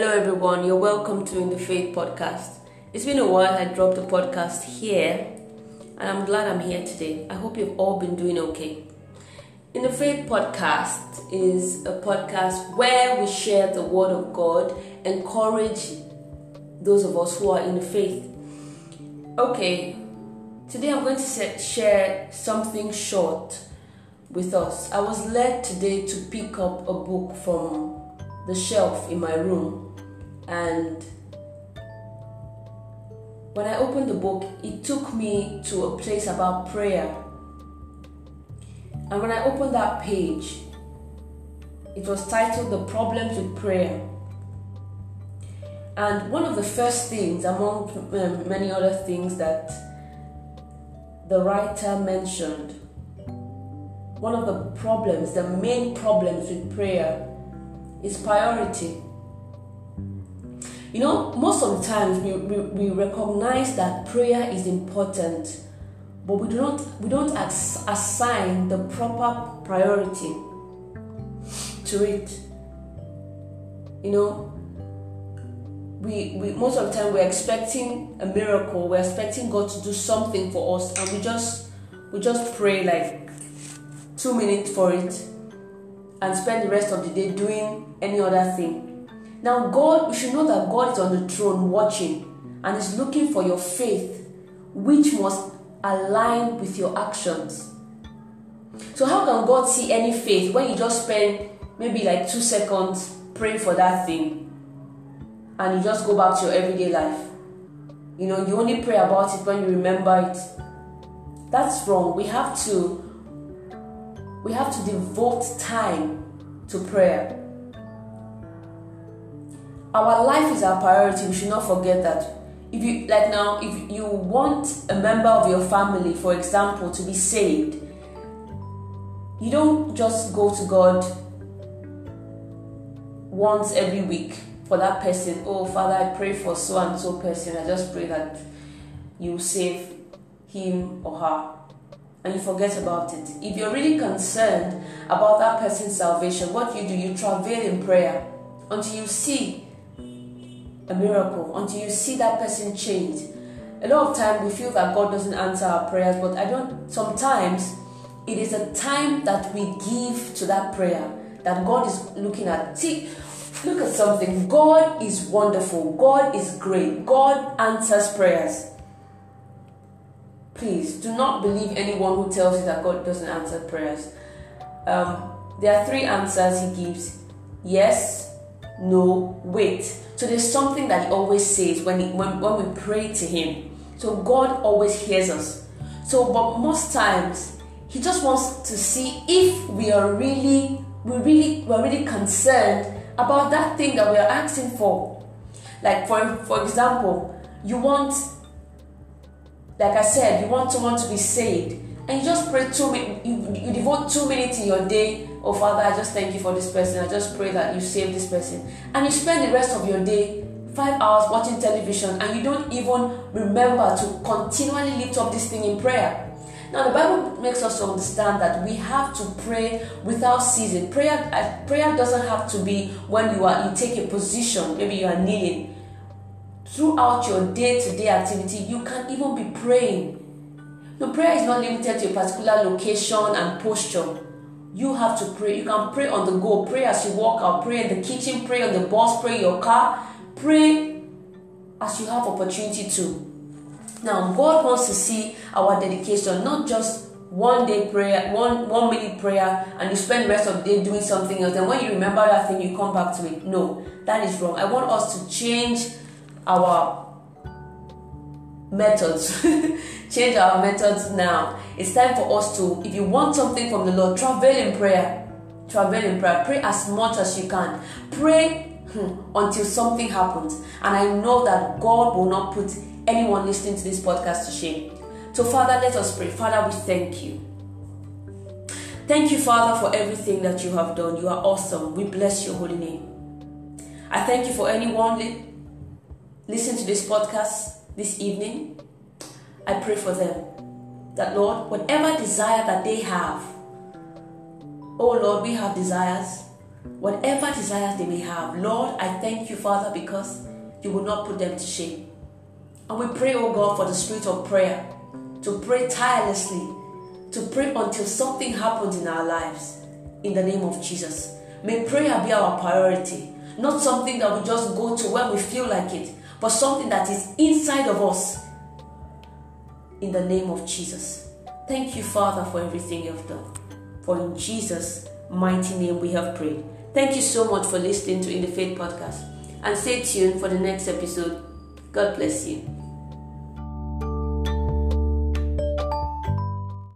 Hello, everyone. You're welcome to In the Faith podcast. It's been a while I dropped the podcast here, and I'm glad I'm here today. I hope you've all been doing okay. In the Faith podcast is a podcast where we share the Word of God, encourage those of us who are in the faith. Okay, today I'm going to share something short with us. I was led today to pick up a book from the shelf in my room and when I opened the book, it took me to a place about prayer. And when I opened that page, it was titled The Problems with Prayer. And one of the first things, among many other things that the writer mentioned, one of the problems, the main problems with prayer is priority. You know, most of the times we, we, we recognize that prayer is important, but we do not we don't as, assign the proper priority to it. You know, we, we most of the time we're expecting a miracle, we're expecting God to do something for us, and we just we just pray like two minutes for it and spend the rest of the day doing any other thing. Now, God, we should know that God is on the throne watching and is looking for your faith, which must align with your actions. So, how can God see any faith when you just spend maybe like two seconds praying for that thing and you just go back to your everyday life? You know, you only pray about it when you remember it. That's wrong. We have to we have to devote time to prayer. Our life is our priority. We should not forget that. If you like now, if you want a member of your family, for example, to be saved, you don't just go to God once every week for that person. Oh, Father, I pray for so and so person. I just pray that you save him or her and you forget about it. If you're really concerned about that person's salvation, what you do, you travail in prayer until you see a miracle, until you see that person change. A lot of time we feel that God doesn't answer our prayers, but I don't sometimes it is a time that we give to that prayer that God is looking at. See, look at something. God is wonderful. God is great. God answers prayers. Please do not believe anyone who tells you that God doesn't answer prayers. Um, there are three answers He gives yes, no, wait. So there's something that He always says when, he, when, when we pray to Him. So God always hears us. So, but most times, He just wants to see if we are really, we really, we're really concerned about that thing that we are asking for. Like for for example, you want like I said, you want someone to be saved, and you just pray two minutes, you, you devote two minutes in your day. Oh, Father, I just thank you for this person. I just pray that you save this person. And you spend the rest of your day, five hours watching television, and you don't even remember to continually lift up this thing in prayer. Now, the Bible makes us understand that we have to pray without ceasing. Prayer, uh, prayer doesn't have to be when you are you take a position. Maybe you are kneeling throughout your day-to-day activity you can even be praying no prayer is not limited to a particular location and posture. You have to pray. You can pray on the go. Pray as you walk out. Pray in the kitchen. Pray on the bus. Pray in your car. Pray as you have opportunity to. Now god wants to see our dedication not just one day prayer one one minute prayer and you spend the rest of the day doing something else. And when you remember that thing you come back to it. No that is wrong. I want us to change our methods. Change our methods now. It's time for us to, if you want something from the Lord, travel in prayer. Travel in prayer. Pray as much as you can. Pray hmm, until something happens. And I know that God will not put anyone listening to this podcast to shame. So, Father, let us pray. Father, we thank you. Thank you, Father, for everything that you have done. You are awesome. We bless your holy name. I thank you for anyone listening to this podcast this evening, I pray for them that, Lord, whatever desire that they have, oh Lord, we have desires. whatever desires they may have. Lord, I thank you, Father, because you will not put them to shame. And we pray, oh God, for the spirit of prayer to pray tirelessly, to pray until something happens in our lives. In the name of Jesus. May prayer be our priority, not something that we just go to when we feel like it, but something that is inside of us. In the name of Jesus. Thank you, Father, for everything you've done. For in Jesus' mighty name we have prayed. Thank you so much for listening to In the Faith podcast. And stay tuned for the next episode. God bless you.